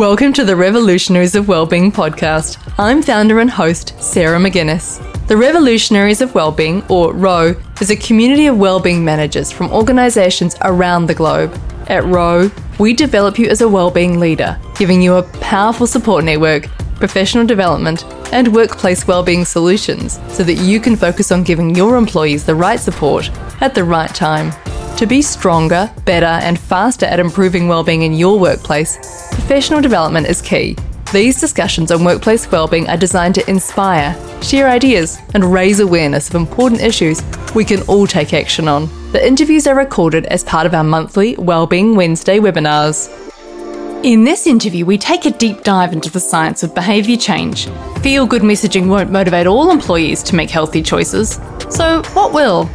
Welcome to the Revolutionaries of Wellbeing podcast. I'm founder and host Sarah McGuinness. The Revolutionaries of Wellbeing, or ROW, is a community of wellbeing managers from organisations around the globe. At ROW, we develop you as a wellbeing leader, giving you a powerful support network, professional development, and workplace wellbeing solutions so that you can focus on giving your employees the right support at the right time. To be stronger, better, and faster at improving wellbeing in your workplace, professional development is key. These discussions on workplace wellbeing are designed to inspire, share ideas, and raise awareness of important issues we can all take action on. The interviews are recorded as part of our monthly Wellbeing Wednesday webinars. In this interview, we take a deep dive into the science of behaviour change. Feel good messaging won't motivate all employees to make healthy choices. So, what will?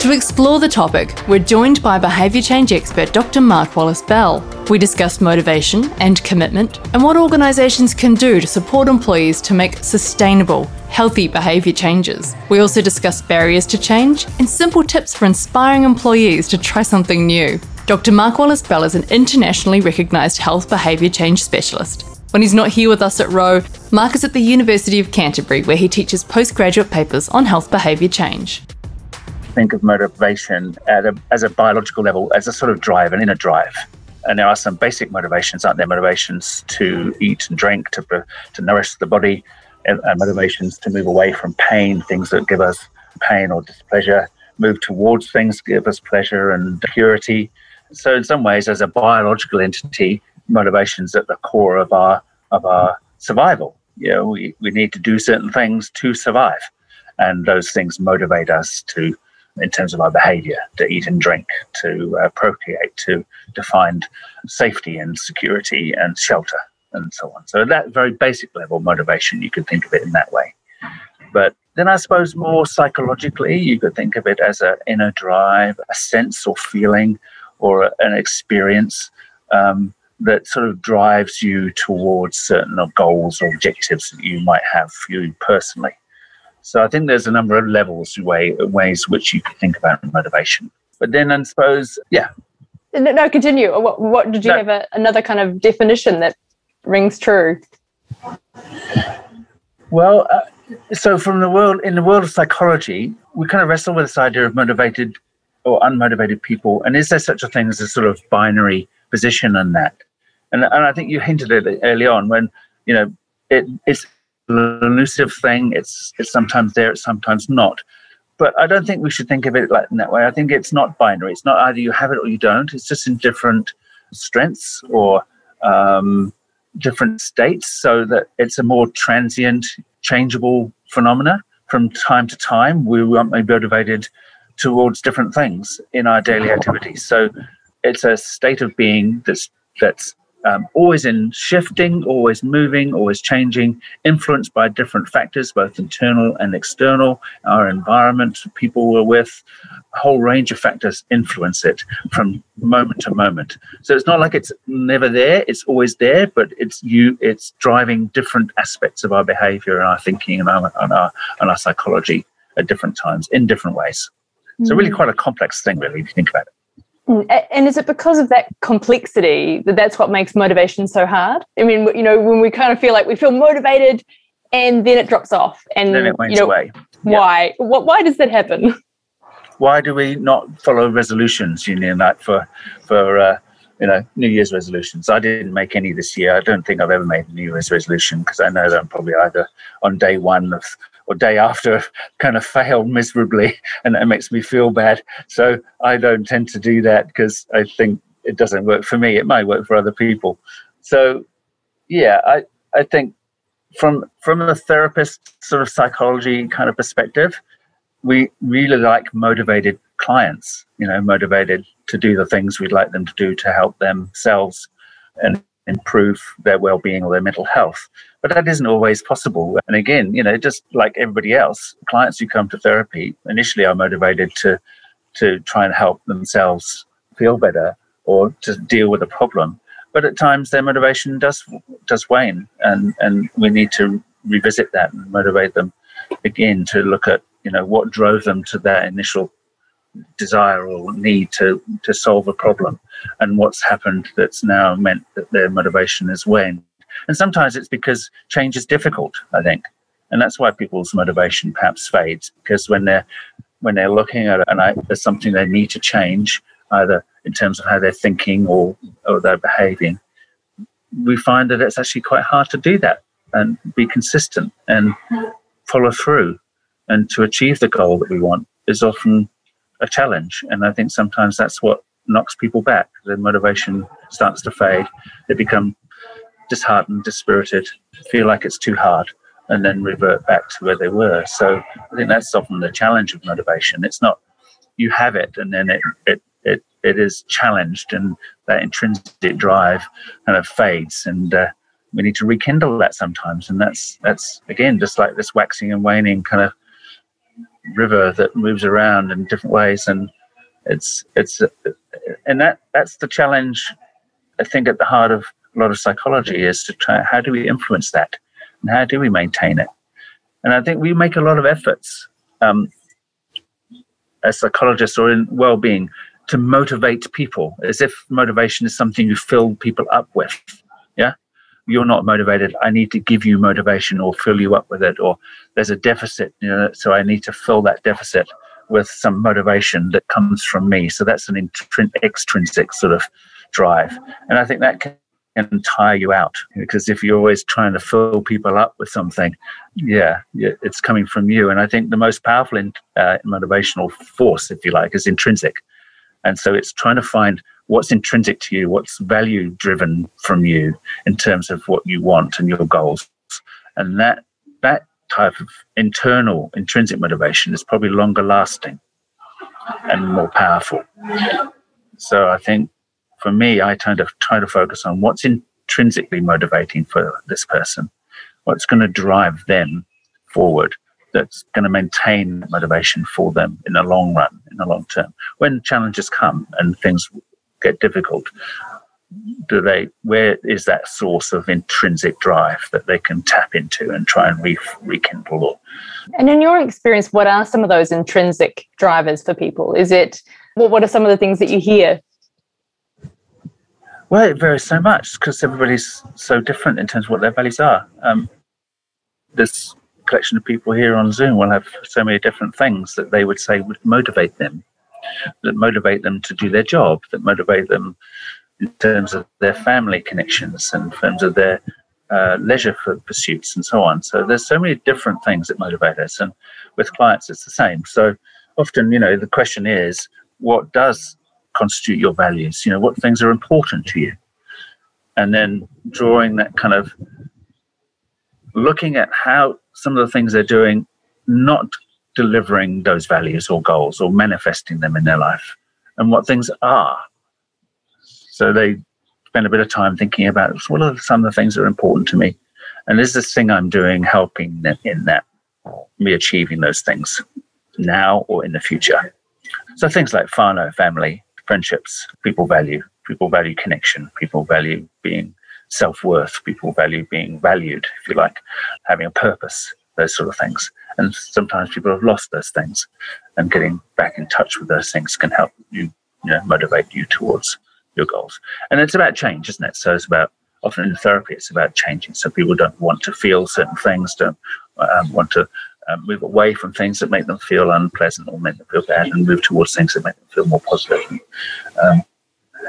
To explore the topic, we're joined by behaviour change expert Dr. Mark Wallace Bell. We discuss motivation and commitment and what organisations can do to support employees to make sustainable, healthy behaviour changes. We also discuss barriers to change and simple tips for inspiring employees to try something new. Dr. Mark Wallace Bell is an internationally recognised health behaviour change specialist. When he's not here with us at ROW, Mark is at the University of Canterbury where he teaches postgraduate papers on health behaviour change think of motivation a, as a biological level as a sort of drive, an inner drive. And there are some basic motivations, aren't there? Motivations to eat and drink, to, to nourish the body, and, and motivations to move away from pain, things that give us pain or displeasure, move towards things that give us pleasure and purity. So, in some ways, as a biological entity, motivations at the core of our of our survival. You know, we, we need to do certain things to survive, and those things motivate us to in terms of our behavior to eat and drink, to uh, procreate, to, to find safety and security and shelter and so on. So, at that very basic level, motivation, you could think of it in that way. But then I suppose more psychologically, you could think of it as an inner drive, a sense or feeling or a, an experience um, that sort of drives you towards certain goals or objectives that you might have for you personally. So I think there's a number of levels, way, ways which you can think about motivation. But then I suppose, yeah. No, continue. What, what did you no. have a, another kind of definition that rings true? Well, uh, so from the world, in the world of psychology, we kind of wrestle with this idea of motivated or unmotivated people. And is there such a thing as a sort of binary position in that? And, and I think you hinted at it early on when, you know, it, it's elusive thing. It's it's sometimes there, it's sometimes not. But I don't think we should think of it like in that way. I think it's not binary. It's not either you have it or you don't. It's just in different strengths or um, different states, so that it's a more transient, changeable phenomena from time to time. We want to be motivated towards different things in our daily activities. So it's a state of being that's that's um, always in shifting, always moving, always changing, influenced by different factors, both internal and external, our environment, people we're with, a whole range of factors influence it from moment to moment. So it's not like it's never there; it's always there, but it's you. It's driving different aspects of our behavior and our thinking and our and our, and our psychology at different times in different ways. So really, mm. quite a complex thing, really, if you think about it. Mm, and is it because of that complexity that that's what makes motivation so hard? I mean, you know, when we kind of feel like we feel motivated and then it drops off and then it wanes you know, away. Why? What, why does that happen? Why do we not follow resolutions, you know, like for, for, uh, you know, New Year's resolutions. I didn't make any this year. I don't think I've ever made a New Year's resolution because I know that I'm probably either on day one of or day after kind of failed miserably and it makes me feel bad. So I don't tend to do that because I think it doesn't work for me. It might work for other people. So yeah, I, I think from from a therapist sort of psychology kind of perspective, we really like motivated clients, you know, motivated to do the things we'd like them to do to help themselves and improve their well-being or their mental health. But that isn't always possible. And again you know just like everybody else clients who come to therapy initially are motivated to to try and help themselves feel better or to deal with a problem. But at times their motivation does does wane and and we need to revisit that and motivate them again to look at you know what drove them to that initial desire or need to to solve a problem. And what's happened that's now meant that their motivation has waned. And sometimes it's because change is difficult, I think. And that's why people's motivation perhaps fades. Because when they're when they're looking at I, there's something they need to change, either in terms of how they're thinking or, or they're behaving, we find that it's actually quite hard to do that and be consistent and follow through. And to achieve the goal that we want is often a challenge. And I think sometimes that's what knocks people back. The motivation starts to fade. They become disheartened, dispirited, feel like it's too hard, and then revert back to where they were. So I think that's often the challenge of motivation. It's not you have it and then it it it, it is challenged and that intrinsic drive kind of fades and uh, we need to rekindle that sometimes and that's that's again just like this waxing and waning kind of river that moves around in different ways and it's it's and that that's the challenge i think at the heart of a lot of psychology is to try how do we influence that? And how do we maintain it? And i think we make a lot of efforts um, as psychologists or in well-being to motivate people as if motivation is something you fill people up with yeah you're not motivated i need to give you motivation or fill you up with it or there's a deficit you know so i need to fill that deficit with some motivation that comes from me. So that's an intrin- extrinsic sort of drive. And i think that can, tire you out because if you're always trying to fill people up with something yeah it's coming from you. And i think the most powerful in, uh, motivational force if you like is intrinsic. And so it's trying to find what's intrinsic to you, what's value driven from you in terms of what you want and your goals. And that that type of internal intrinsic motivation is probably longer lasting and more powerful. So I think for me, I tend to try to focus on what's intrinsically motivating for this person, what's going to drive them forward that's going to maintain motivation for them in the long run, in the long term. When challenges come and things get difficult, do they? Where is that source of intrinsic drive that they can tap into and try and re- rekindle? Or, and in your experience, what are some of those intrinsic drivers for people? Is it what? What are some of the things that you hear? Well, it varies so much because everybody's so different in terms of what their values are. Um, there's collection of people here on Zoom will have so many different things that they would say would motivate them, that motivate them to do their job, that motivate them in terms of their family connections in terms of their uh, leisure pursuits and so on. So there's so many different things that motivate us, and with clients it's the same. So often, you know, the question is, what does constitute your values? You know, what things are important to you, and then drawing that kind of looking at how some of the things they're doing not delivering those values or goals or manifesting them in their life and what things are. So they spend a bit of time thinking about what are some of the things that are important to me and is this thing I'm doing helping them in that, me achieving those things now or in the future? So things like whānau, family, friendships, people value, people value connection, people value being self worth. People value being valued, if you like, having a purpose, those sort of things. And sometimes people have lost those things, and getting back in touch with those things can help you, you know, motivate you towards your goals. And it's about change, isn't it? So it's about often in therapy, it's about changing. So people don't want to feel certain things, don't um, want to um, move away from things that make them feel unpleasant or make them feel bad, and move towards things that make them feel more positive, and, um,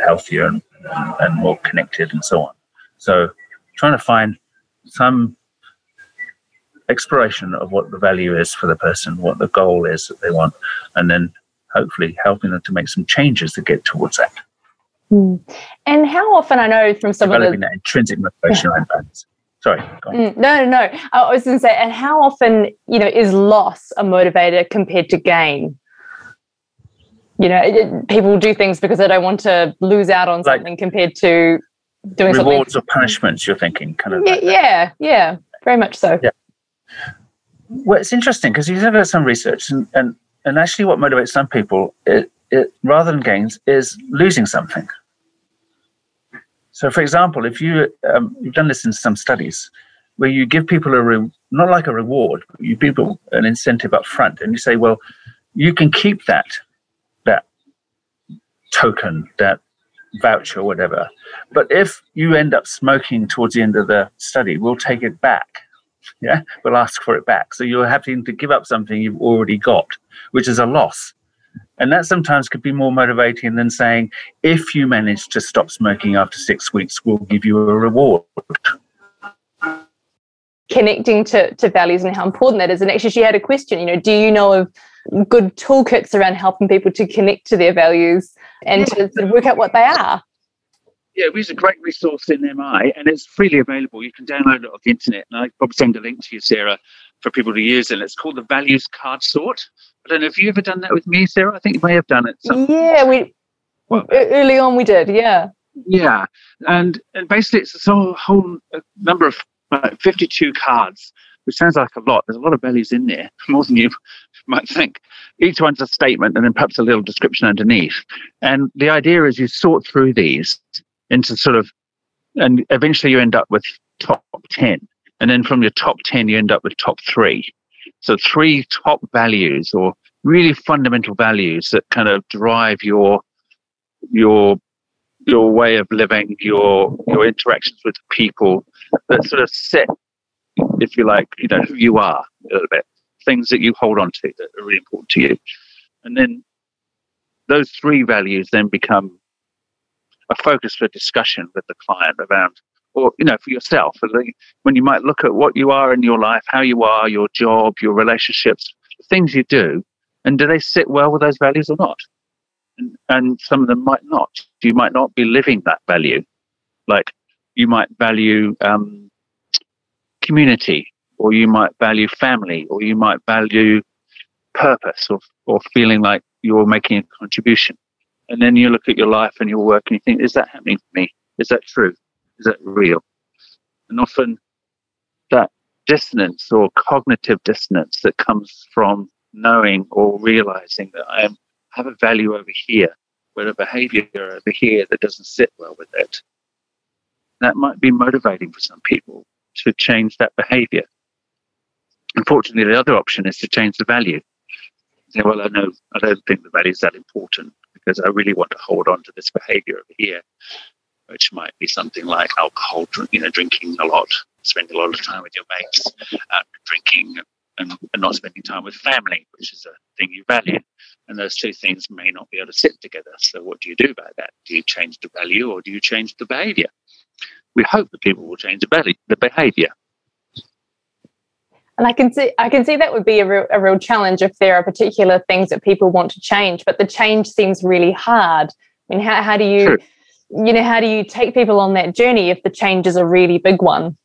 healthier, and, and, and more connected, and so on. So trying to find some exploration of what the value is for the person, what the goal is that they want, and then hopefully helping them to make some changes to get towards that. Mm. And how often I know from some Developing of the that intrinsic motivation around values. Sorry. Mm, no, no, no. I was going to say, and how often, you know, is loss a motivator compared to gain? You know, it, people do things because they don't want to lose out on Like- something compared to doing Rewards something. or punishments, you're thinking, kind of. Yeah, like yeah, yeah, very much so. Yeah. Well, it's interesting because you've done some research, and, and, and actually, what motivates some people, it, it, rather than gains, is losing something. So, for example, if you um, you've done this in some studies, where you give people a re- not like a reward, but you give people an incentive up front, and you say, well, you can keep that that token, that voucher whatever. But if you end up smoking towards the end of the study, we'll take it back. Yeah, we'll ask for it back. So you're having to give up something you've already got, which is a loss. And that sometimes could be more motivating than saying, if you manage to stop smoking after six weeks, we'll give you a reward. Connecting to, to values and how important that is. And actually, she had a question, you know, do you know of good toolkits around helping people to connect to their values and to sort of work out what they are? Yeah, we use a great resource in MI and it's freely available. You can download it off the internet. And I'll probably send a link to you, Sarah, for people to use. And it's called the Values Card Sort. I don't know if you ever done that with me, Sarah. I think you may have done it. Yeah, we well, early on we did. Yeah. Yeah, and and basically it's a whole, whole number of uh, 52 cards, which sounds like a lot. There's a lot of values in there, more than you might think. Each one's a statement, and then perhaps a little description underneath. And the idea is you sort through these into sort of, and eventually you end up with top 10. And then from your top 10, you end up with top three. So three top values or really fundamental values that kind of drive your your your way of living, your your interactions with people that sort of set, if you like, you know, who you are a little bit. Things that you hold on to that are really important to you. And then those three values then become a focus for discussion with the client around or you know for yourself. When you might look at what you are in your life how you are your job your relationships the things you do and do they sit well with those values or not? And, and some of them might not. You might not be living that value. Like you might value um, community or you might value family or you might value purpose or, or feeling like you're making a contribution and then you look at your life and your work and you think is that happening to me is that true is that real? And often that dissonance or cognitive dissonance that comes from knowing or realizing that I am, have a value over here, but a behavior over here that doesn't sit well with it. That might be motivating for some people to change that behavior. Unfortunately, the other option is to change the value. Well, I know I don't think the value is that important because I really want to hold on to this behavior over here which might be something like alcohol, you know, drinking a lot, spending a lot of time with your mates, uh, drinking and, and, not spending time with family, which is a thing you value. And those two things may not be able to sit together. So, what do you do about that? Do you change the value or do you change the behavior? We hope that people will change the, behavior. And I can see, I can see that would be a real, a real challenge if there are particular things that people want to change, but the change seems really hard. I mean, how, how do you? True you know, how do you take people on that journey if the change is a really big one?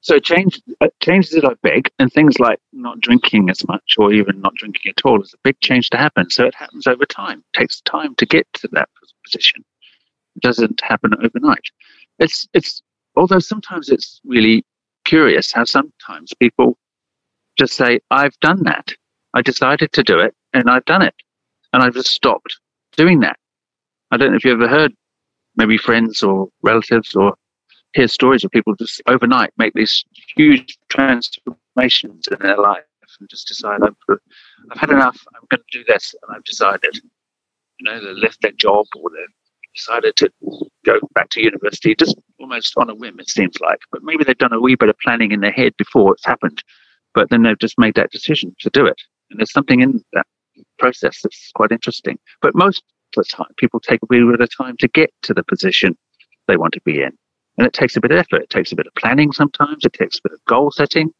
So change uh, changes that are big, and things like not drinking as much, or even not drinking at all, is a big change to happen. So it happens over time. It takes time to get to that position. It doesn't happen overnight. It's it's although sometimes it's really curious how sometimes people just say, "I've done that. I decided to do it, and I've done it, and I've just stopped doing that." I don't know if you ever heard maybe friends or relatives or hear stories of people just overnight make these huge transformations in their life and just decide I've, had enough i'm going to do this and i've decided you know they left their job or they decided to go back to university just almost on a whim it seems like but maybe they've done a wee bit of planning in their head before it's happened but then they've just made that decision to do it and there's something in that process that's quite interesting but most of the time. People take a wee bit of time to get to the position they want to be in. And it takes a bit of effort. It takes a bit of planning sometimes. It takes a bit of goal setting.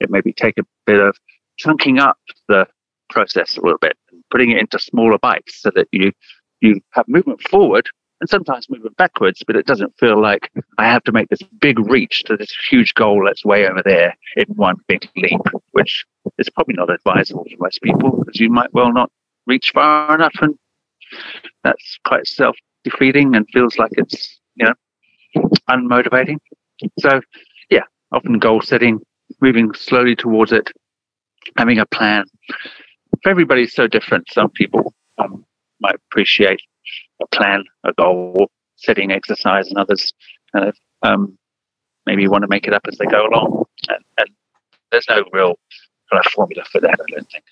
It maybe take a bit of chunking up the process a little bit and putting it into smaller bites so that you you have movement forward and sometimes movement backwards, but it doesn't feel like I have to make this big reach to this huge goal that's way over there in one big leap, which is probably not advisable for most people because you might well not reach far enough and that's quite self defeating and feels like it's, you know, unmotivating. So, yeah, often goal setting, moving slowly towards it, having a plan. Everybody's so different. Some people um, might appreciate a plan, a goal, setting exercise, and others kind of um, maybe want to make it up as they go along. And, and there's no real kind of formula for that, I don't think.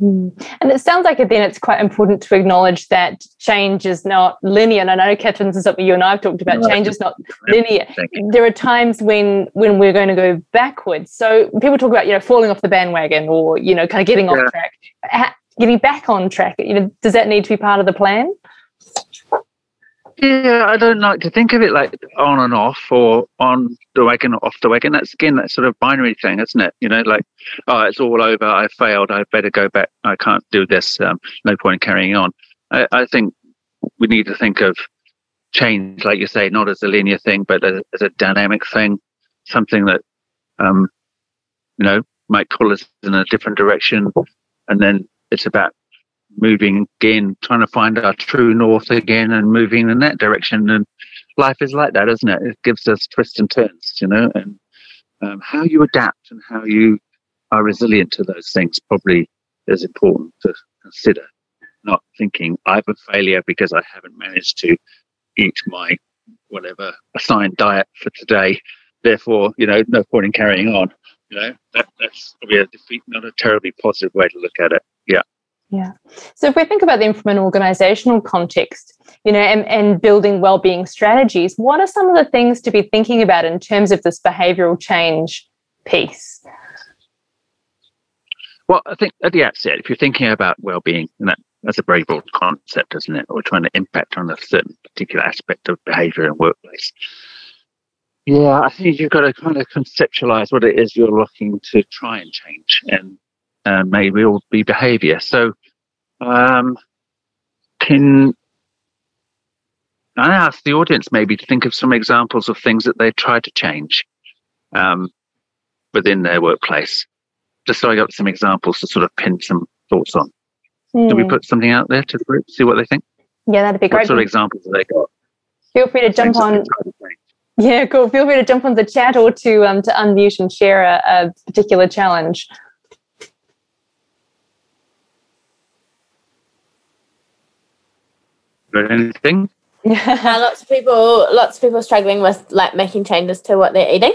Mm. And it sounds like then it's quite important to acknowledge that change is not linear. And I know, Catherine, this is something you and I have talked about. Change is not linear. There are times when when we're going to go backwards. So people talk about you know falling off the bandwagon or you know kind of getting yeah. off track, getting back on track. You know, does that need to be part of the plan? Yeah, I don't like to think of it like on and off or on the wagon or off the wagon. That's again that sort of binary thing, isn't it? You know, like, oh, it's all over. I failed. I better go back. I can't do this. Um, no point in carrying on. I, I, think we need to think of change, like you say, not as a linear thing, but as, as a dynamic thing, something that, um, you know, might pull us in a different direction. And then it's about moving again, trying to find our true north again and moving in that direction. And life is like that, isn't it? It gives us twists and turns, you know, and um, how you adapt and how you are resilient to those things probably is important to consider. Not thinking I'm a failure because I haven't managed to eat my whatever assigned diet for today. Therefore, you know, no point in carrying on. You know, that, that's probably a defeat, not a terribly positive way to look at it. Yeah. Yeah. So if we think about them from an organizational context, you know, and, and building well-being strategies, what are some of the things to be thinking about in terms of this behavioral change piece? Well, I think at the outset, if you're thinking about well-being, and that, that's a very broad concept, isn't it? Or trying to impact on a certain particular aspect of behavior in workplace. Yeah, I think you've got to kind of conceptualize what it is you're looking to try and change. And uh, may all be behavior. So, um, can I ask the audience maybe to think of some examples of things that they try to change um, within their workplace? Just so I got some examples to sort of pin some thoughts on. Mm. Do we hmm. put something out there to the group, see what they think? Yeah, that'd be great. What sort of examples have they got? Feel free to jump on. Yeah, cool. Feel free to jump on the chat or to um, to unmute and share a, a particular challenge. Anything? uh, lots of people, lots of people struggling with like making changes to what they're eating.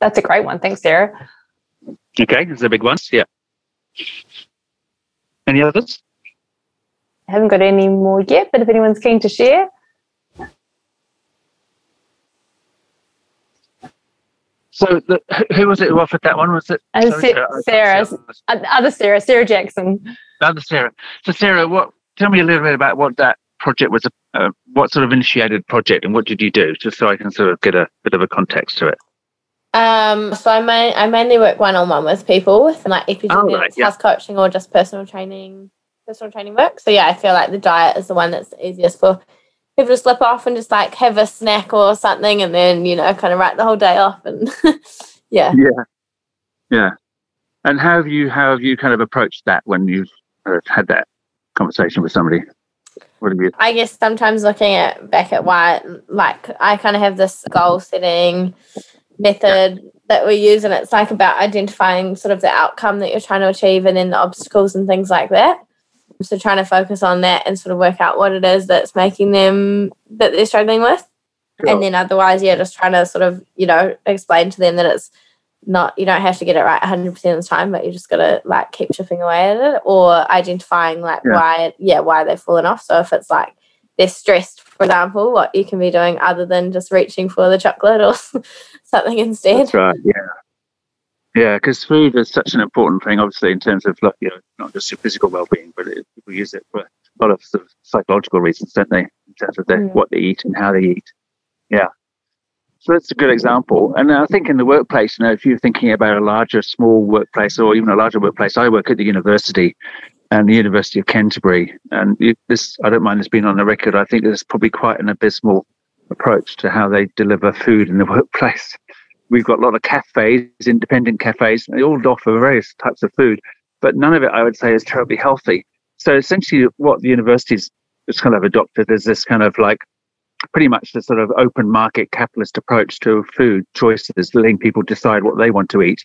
That's a great one. Thanks, Sarah. Okay, those are big ones. Yeah. Any others? I haven't got any more yet, but if anyone's keen to share. So, the, who was it who offered that one? Was it uh, Sarah? Sarah, Sarah, other Sarah, Sarah Jackson other Sarah. So Sarah, what? Tell me a little bit about what that project was. Uh, what sort of initiated project, and what did you do, just so I can sort of get a bit of a context to it. Um, so I main, I mainly work one on one with people with like epigenetics, oh, right, yeah. health coaching, or just personal training, personal training work. So yeah, I feel like the diet is the one that's the easiest for people to slip off and just like have a snack or something, and then you know kind of write the whole day off, and yeah, yeah, yeah. And how have you how have you kind of approached that when you've or had that conversation with somebody? What have you? I guess sometimes looking at back at why, like I kind of have this goal setting method yeah. that we use, and it's like about identifying sort of the outcome that you're trying to achieve, and then the obstacles and things like that. So trying to focus on that and sort of work out what it is that's making them that they're struggling with. Sure. And then otherwise, yeah, just trying to sort of, you know, explain to them that it's not you don't have to get it right 100% of the time but you just got to like keep chipping away at it or identifying like yeah. why yeah why they've fallen off. So if it's like they're stressed for example what you can be doing other than just reaching for the chocolate or something instead. That's right yeah. Yeah because food is such an important thing obviously in terms of like you know not just your physical well-being but it, people use it for a lot of, sort of psychological reasons don't they in terms of their, mm. what they eat and how they eat. Yeah so that's a good example. And I think in the workplace, you know, if you're thinking about a larger, small workplace or even a larger workplace, I work at the university and the University of Canterbury. And this, I don't mind this being on the record. I think there's probably quite an abysmal approach to how they deliver food in the workplace. We've got a lot of cafes, independent cafes, they all offer various types of food, but none of it, I would say, is terribly healthy. So essentially, what the university's just kind of adopted is this kind of like pretty much the sort of open market capitalist approach to food choices, letting people decide what they want to eat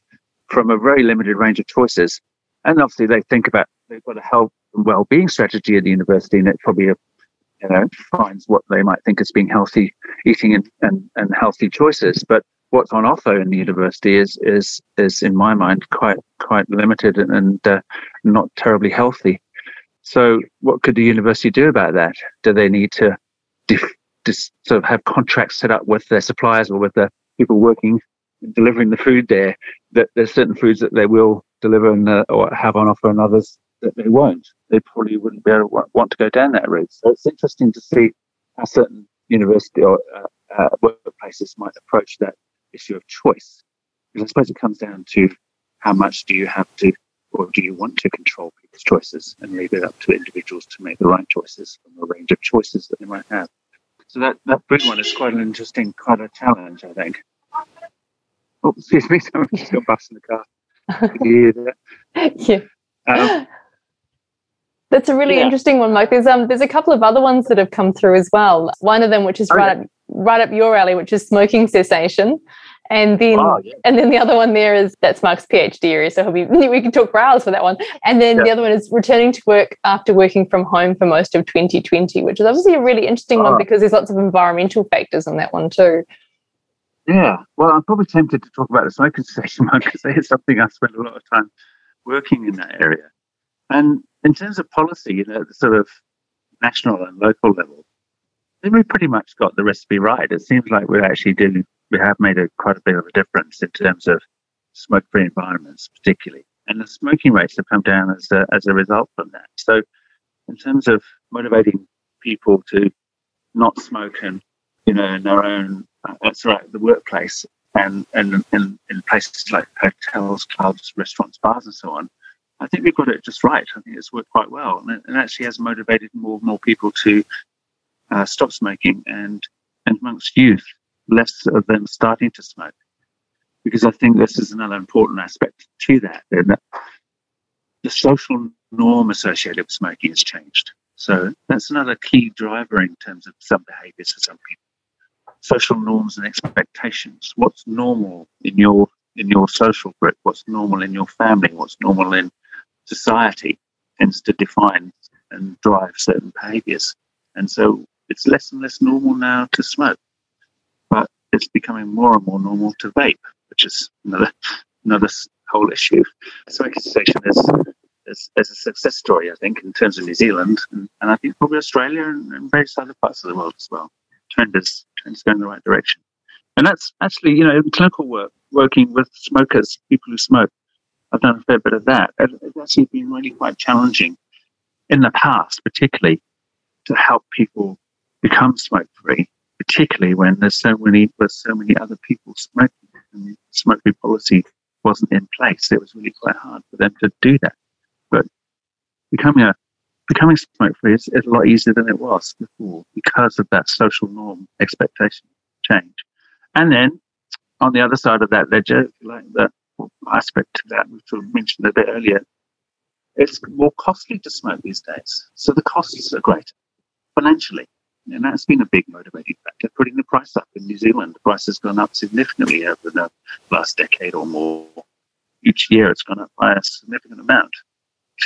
from a very limited range of choices. And obviously, they think about they've got a health and well-being strategy at the university, and it probably, you know, finds what they might think as being healthy eating and, and, and healthy choices. But what's on offer in the university is is is in my mind quite quite limited and, and uh, not terribly healthy. So, what could the university do about that? Do they need to dif- dis- sort of have contracts set up with their suppliers or with the people working delivering the food there? That there's certain foods that they will deliver and, uh, or have on offer, and others that they won't. They probably wouldn't be able to want to go down that route. So it's interesting to see how certain university or uh, uh, workplaces might approach that issue of choice. Because I suppose it comes down to how much do you have to or do you want to control people's choices and leave it up to individuals to make the right choices from a range of choices that they might have? So that, that food one is quite an interesting, quite a challenge, I think. Oh, excuse me, someone just got bus in the car. yeah. Um, That's a really yeah. interesting one, Mike. There's um there's a couple of other ones that have come through as well. One of them, which is right up right up your alley, which is smoking cessation. And then, yeah. and then the other one there is that's Mark's PhD area, so he'll be we can talk for hours for that one. And then the other one is returning to work after working from home for most of 2020, which is obviously a really interesting one ah. because there's lots of environmental factors in that one too. Yeah, well, I'm probably tempted to talk about the smoking cessation one because it's something I spent a lot of time working in that area. And in terms of policy, you know, the sort of national and local level, I think we pretty much got the recipe right. It seems like we're actually doing, we have made a quite a bit of a difference in terms of smoke-free environments, particularly, and the smoking rates have come down as a, as a result from that. So, in terms of motivating people to not smoke and you know in their own, uh, that's right, the workplace and and in, in places like hotels, clubs, restaurants, bars, and so on, I think we've got it just right. I think it's worked quite well, and actually has motivated more and more people to uh, stop smoking, and and amongst youth, less of them starting to smoke, because I think this is another important aspect to that. that the social norm associated with smoking has changed. So that's another key driver in terms of some behaviours for some people. Social norms and expectations. What's normal in your in your social group? What's normal in your family? What's normal in society tends to define and drive certain behaviors. And so it's less and less normal now to smoke, it's becoming more and more normal to vape, which is another another whole issue. Smoking cessation is, is, is a success story, I think, in terms of New Zealand, and, and I think probably Australia and, and, various other parts of the world as well. Trend is, going in the right direction. And that's actually, you know, in clinical work, working with smokers, people who smoke, I've done a fair bit of that. It's actually been really quite challenging in the past, particularly to help people become smoke free, particularly when there's so many there's so many other people smoking and smoke free policy wasn't in place. It was really quite hard for them to do that. But becoming a becoming smoke free is, is a lot easier than it was before because of that social norm expectation change. And then on the other side of that ledger, like the aspect to that, we mentioned a bit earlier, it's more costly to smoke these days. So the costs are greater financially. And that's been a big motivating factor, putting the price up in New Zealand. The price has gone up significantly over the last decade or more. Each year it's gone up by a significant amount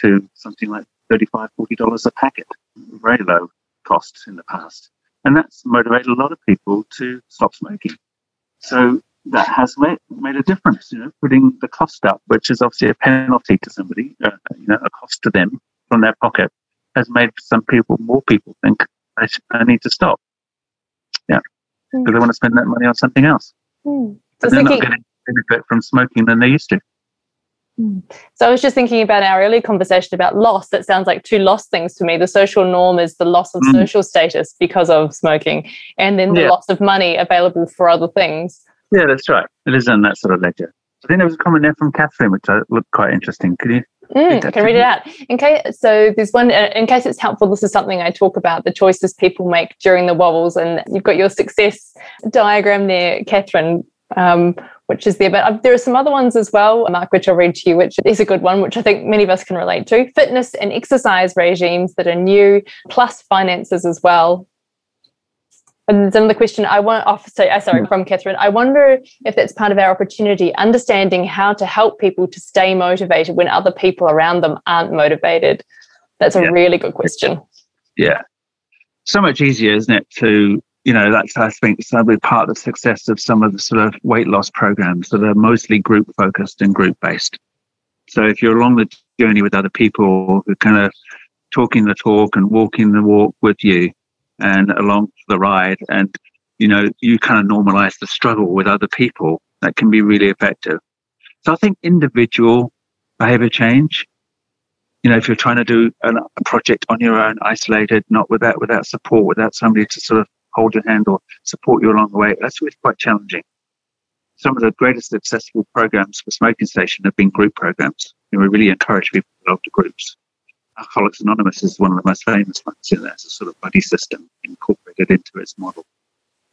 to something like $35, $40 a packet. Very low costs in the past. And that's motivated a lot of people to stop smoking. So that has made, made a difference, you know, putting the cost up, which is obviously a penalty to somebody, uh, you know, a cost to them from their pocket, has made some people, more people think I, sh- I need to stop. Yeah. Because mm. they want to spend that money on something else. Mm. So they're thinking, not getting benefit from smoking than they used to. Hmm. So I was just thinking about our earlier conversation about loss. That sounds like two lost things to me. The social norm is the loss of mm. social status because of smoking, and then the yeah. loss of money available for other things. Yeah, that's right. It is in that sort of ledger. I think there was a comment there from Catherine, which I looked quite interesting. Could you? Mm, I can read it out. In case, so there's one. Uh, in case it's helpful, this is something I talk about: the choices people make during the wobbles, and you've got your success diagram there, Catherine, um, which is there. But uh, there are some other ones as well, Mark, which I'll read to you, which is a good one, which I think many of us can relate to: fitness and exercise regimes that are new, plus finances as well. And another question I want off so uh, sorry from Catherine. I wonder if that's part of our opportunity, understanding how to help people to stay motivated when other people around them aren't motivated. That's a yeah. really good question. Yeah. So much easier, isn't it, to you know, that's, I think, sadly part of the success of some of the sort of weight loss programs that are mostly group focused and group based. So if you're along the journey with other people who kind of talking the talk and walking the walk with you and along the ride and you know you kind of normalize the struggle with other people that can be really effective. So i think individual behavior change you know if you're trying to do an, a project on your own isolated not without without support without somebody to sort of hold your hand or support you along the way that's really quite challenging. Some of the greatest successful programs for smoking cessation have been group programs. And we really encourage people to belong to groups Alcoholics Anonymous is one of the most famous ones in there. It's a sort of buddy system incorporated into its model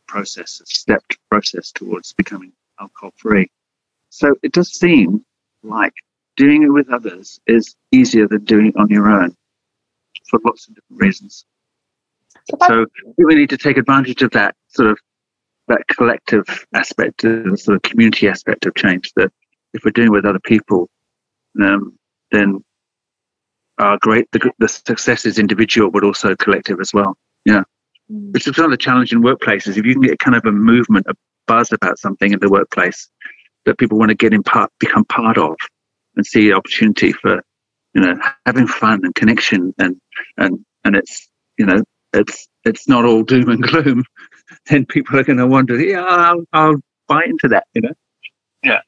process, a stepped process towards becoming alcohol free. So it does seem like doing it with others is easier than doing it on your own for lots of different reasons. So we need to take advantage of that sort of that collective aspect, the sort of community aspect of change. That if we're doing it with other people, um, then are great. The, the success is individual, but also collective as well. Yeah. Mm. Which is one of the challenging workplaces. If you can get kind of a movement, a buzz about something in the workplace that people want to get in part, become part of and see opportunity for, you know, having fun and connection and, and, and it's, you know, it's, it's not all doom and gloom. then people are going to wonder, yeah, I'll, I'll buy into that, you know? Yeah.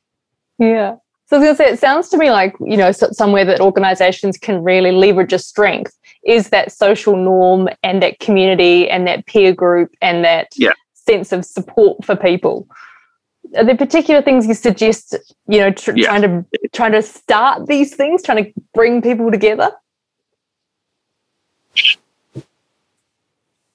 Yeah. So I was going to say, it sounds to me like, you know, somewhere that organizations can really leverage a strength is that social norm and that community and that peer group and that yeah. sense of support for people. Are there particular things you suggest, you know, tr- yeah. trying to trying to start these things, trying to bring people together?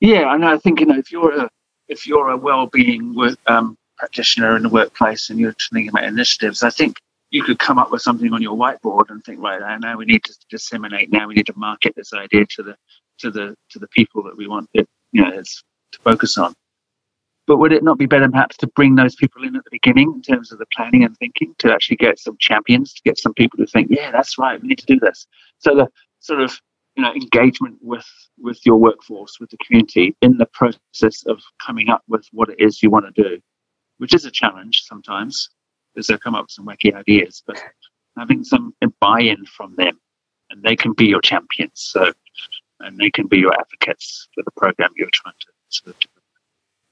Yeah, and I think you know if you're a if you're a well-being work, um, practitioner in the workplace and you're thinking about initiatives, I think you could come up with something on your whiteboard and think, right, now we need to disseminate. Now we need to market this idea to the to the to the people that we want it, you know, to focus on. But would it not be better perhaps to bring those people in at the beginning in terms of the planning and thinking to actually get some champions, to get some people who think, yeah, that's right, we need to do this. So the sort of you know engagement with with your workforce, with the community in the process of coming up with what it is you want to do, which is a challenge sometimes because they'll come up with some wacky ideas, but having some buy-in from them, and they can be your champions. So, and they can be your advocates for the program you're trying to sort of do.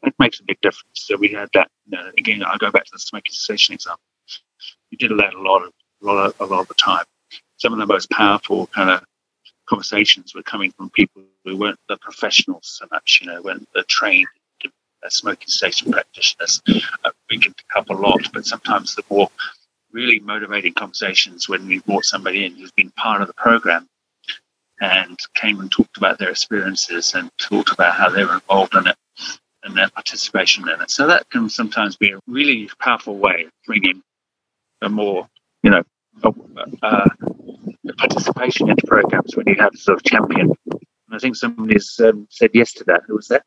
It makes a big difference. So we had that. You know, again, I go back to the smoking cessation example. We did that a lot of, a lot of, a lot of the time. Some of the most powerful kind of conversations were coming from people who weren't the professionals so much, you know, weren't the trained smoking cessation practitioners. Uh, we can pick up a lot, but sometimes the more really motivating conversations when we brought somebody in who's been part of the program and came and talked about their experiences and talked about how they were involved in it and their participation in it. So that can sometimes be a really powerful way of bringing a more, you know, a, a participation into programs when you have sort of champion. And I think somebody's um, said yes to that. Who was that?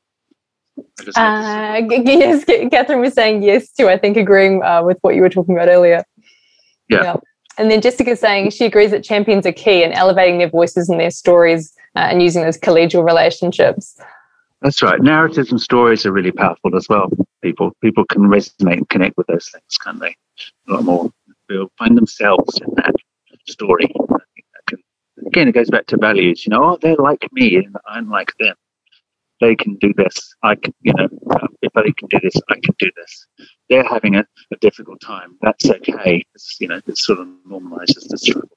Uh, yes, Catherine was saying yes to, I think, agreeing uh, with what you were talking about earlier. Yeah. yeah. And then Jessica saying she agrees that champions are key in elevating their voices and their stories uh, and using those collegial relationships. That's right. Narratives and stories are really powerful as well. People people can resonate and connect with those things, can't they? A lot more. They'll find themselves in that story. Can, again, it goes back to values. You know, oh, they're like me and I'm like them they can do this. I can, you know, um, if they can do this, I can do this. They're having a, a difficult time. That's okay. It's, you know, it sort of normalizes the struggle.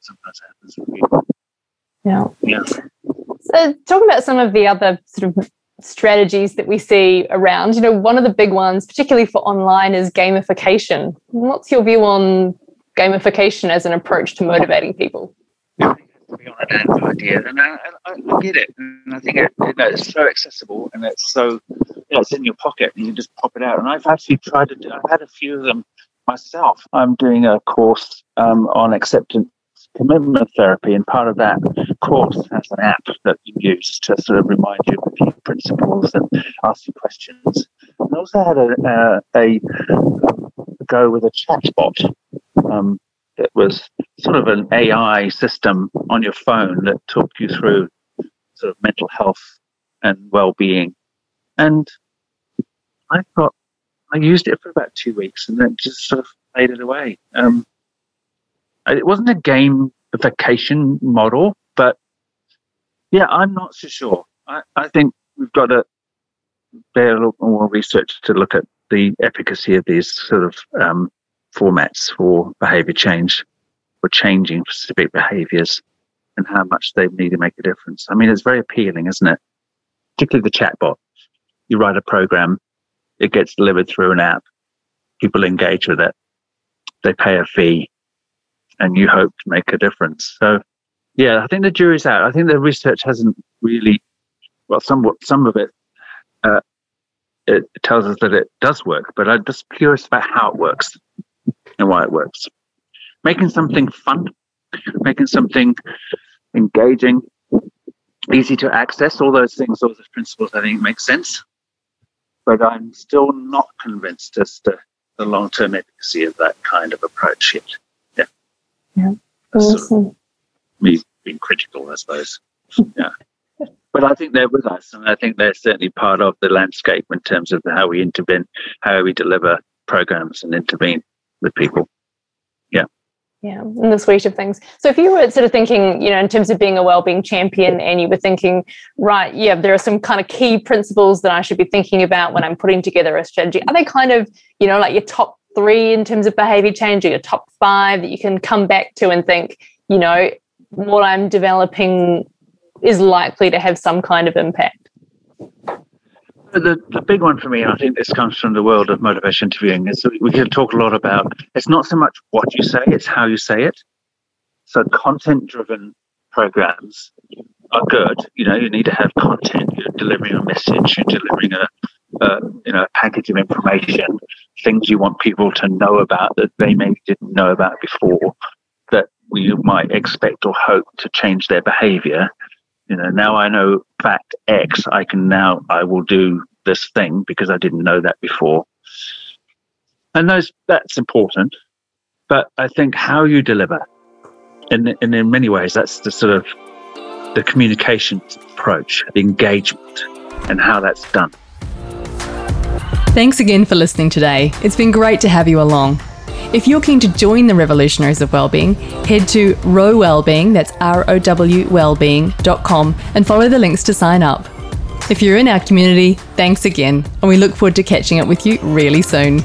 Sometimes happens with people. Yeah. Yeah. So, talking about some of the other sort of strategies that we see around, you know, one of the big ones, particularly for online, is gamification. What's your view on gamification as an approach to motivating people? Yeah be on an idea, and I, I, I, get it, and I think it, you know, it's so accessible and it's so you know, it's in your pocket, and you can just pop it out. And I've actually tried to do. I've had a few of them myself. I'm doing a course um, on acceptance commitment therapy, and part of that course has an app that you use to sort of remind you of the principles and ask you questions. And I also had a, a, a go with a chatbot. Um, it was sort of an AI system on your phone that talked you through sort of mental health and well-being. And I thought I used it for about two weeks and then just sort of faded away. Um, it wasn't a gamification model, but yeah, I'm not so sure. I, I think we've got to do a little more research to look at the efficacy of these sort of um, formats for behavior change, for changing specific behaviors, and how much they need to make a difference. I mean, it's very appealing, isn't it? Particularly the chatbot. You write a program, it gets delivered through an app, people engage with it, they pay a fee, and you hope to make a difference. So, yeah, I think the jury's out. I think the research hasn't really, well, somewhat, some of it, uh, it tells us that it does work, but I'm just curious about how it works and why it works. Making something fun, making something engaging, easy to access, all those things, all those principles, I think make sense. But I'm still not convinced as to the long term efficacy of that kind of approach yet. Yeah. Yeah. Awesome. Sort of me being critical, I suppose. Yeah. But I think they're with us, and I think they're certainly part of the landscape in terms of how we intervene, how we deliver programs and intervene with people. Yeah. Yeah, in the suite of things. So if you were sort of thinking, you know, in terms of being a well-being champion and you were thinking, right, yeah, there are some kind of key principles that I should be thinking about when I'm putting together a strategy. Are they kind of, you know, like your top three in terms of behavior change or your top five that you can come back to and think, you know, what I'm developing is likely to have some kind of impact? The, the big one for me, I think this comes from the world of motivation interviewing, is we can talk a lot about it's not so much what you say, it's how you say it. So content driven programs are good. You know, you need to have content. You're delivering a message. You're delivering a, a you know a package of information, things you want people to know about that they maybe didn't know about before, that you might expect or hope to change their behaviour you know now i know fact x i can now i will do this thing because i didn't know that before. And those that's important. But i think how you deliver and, and in many ways that's the sort of the communication approach the engagement and how that's done. Thanks again for listening today. It's been great to have you along if you're keen to join the Revolutionaries of Wellbeing, head to Row Wellbeing, that's R O W Wellbeing.com, and follow the links to sign up. If you're in our community, thanks again, and we look forward to catching up with you really soon.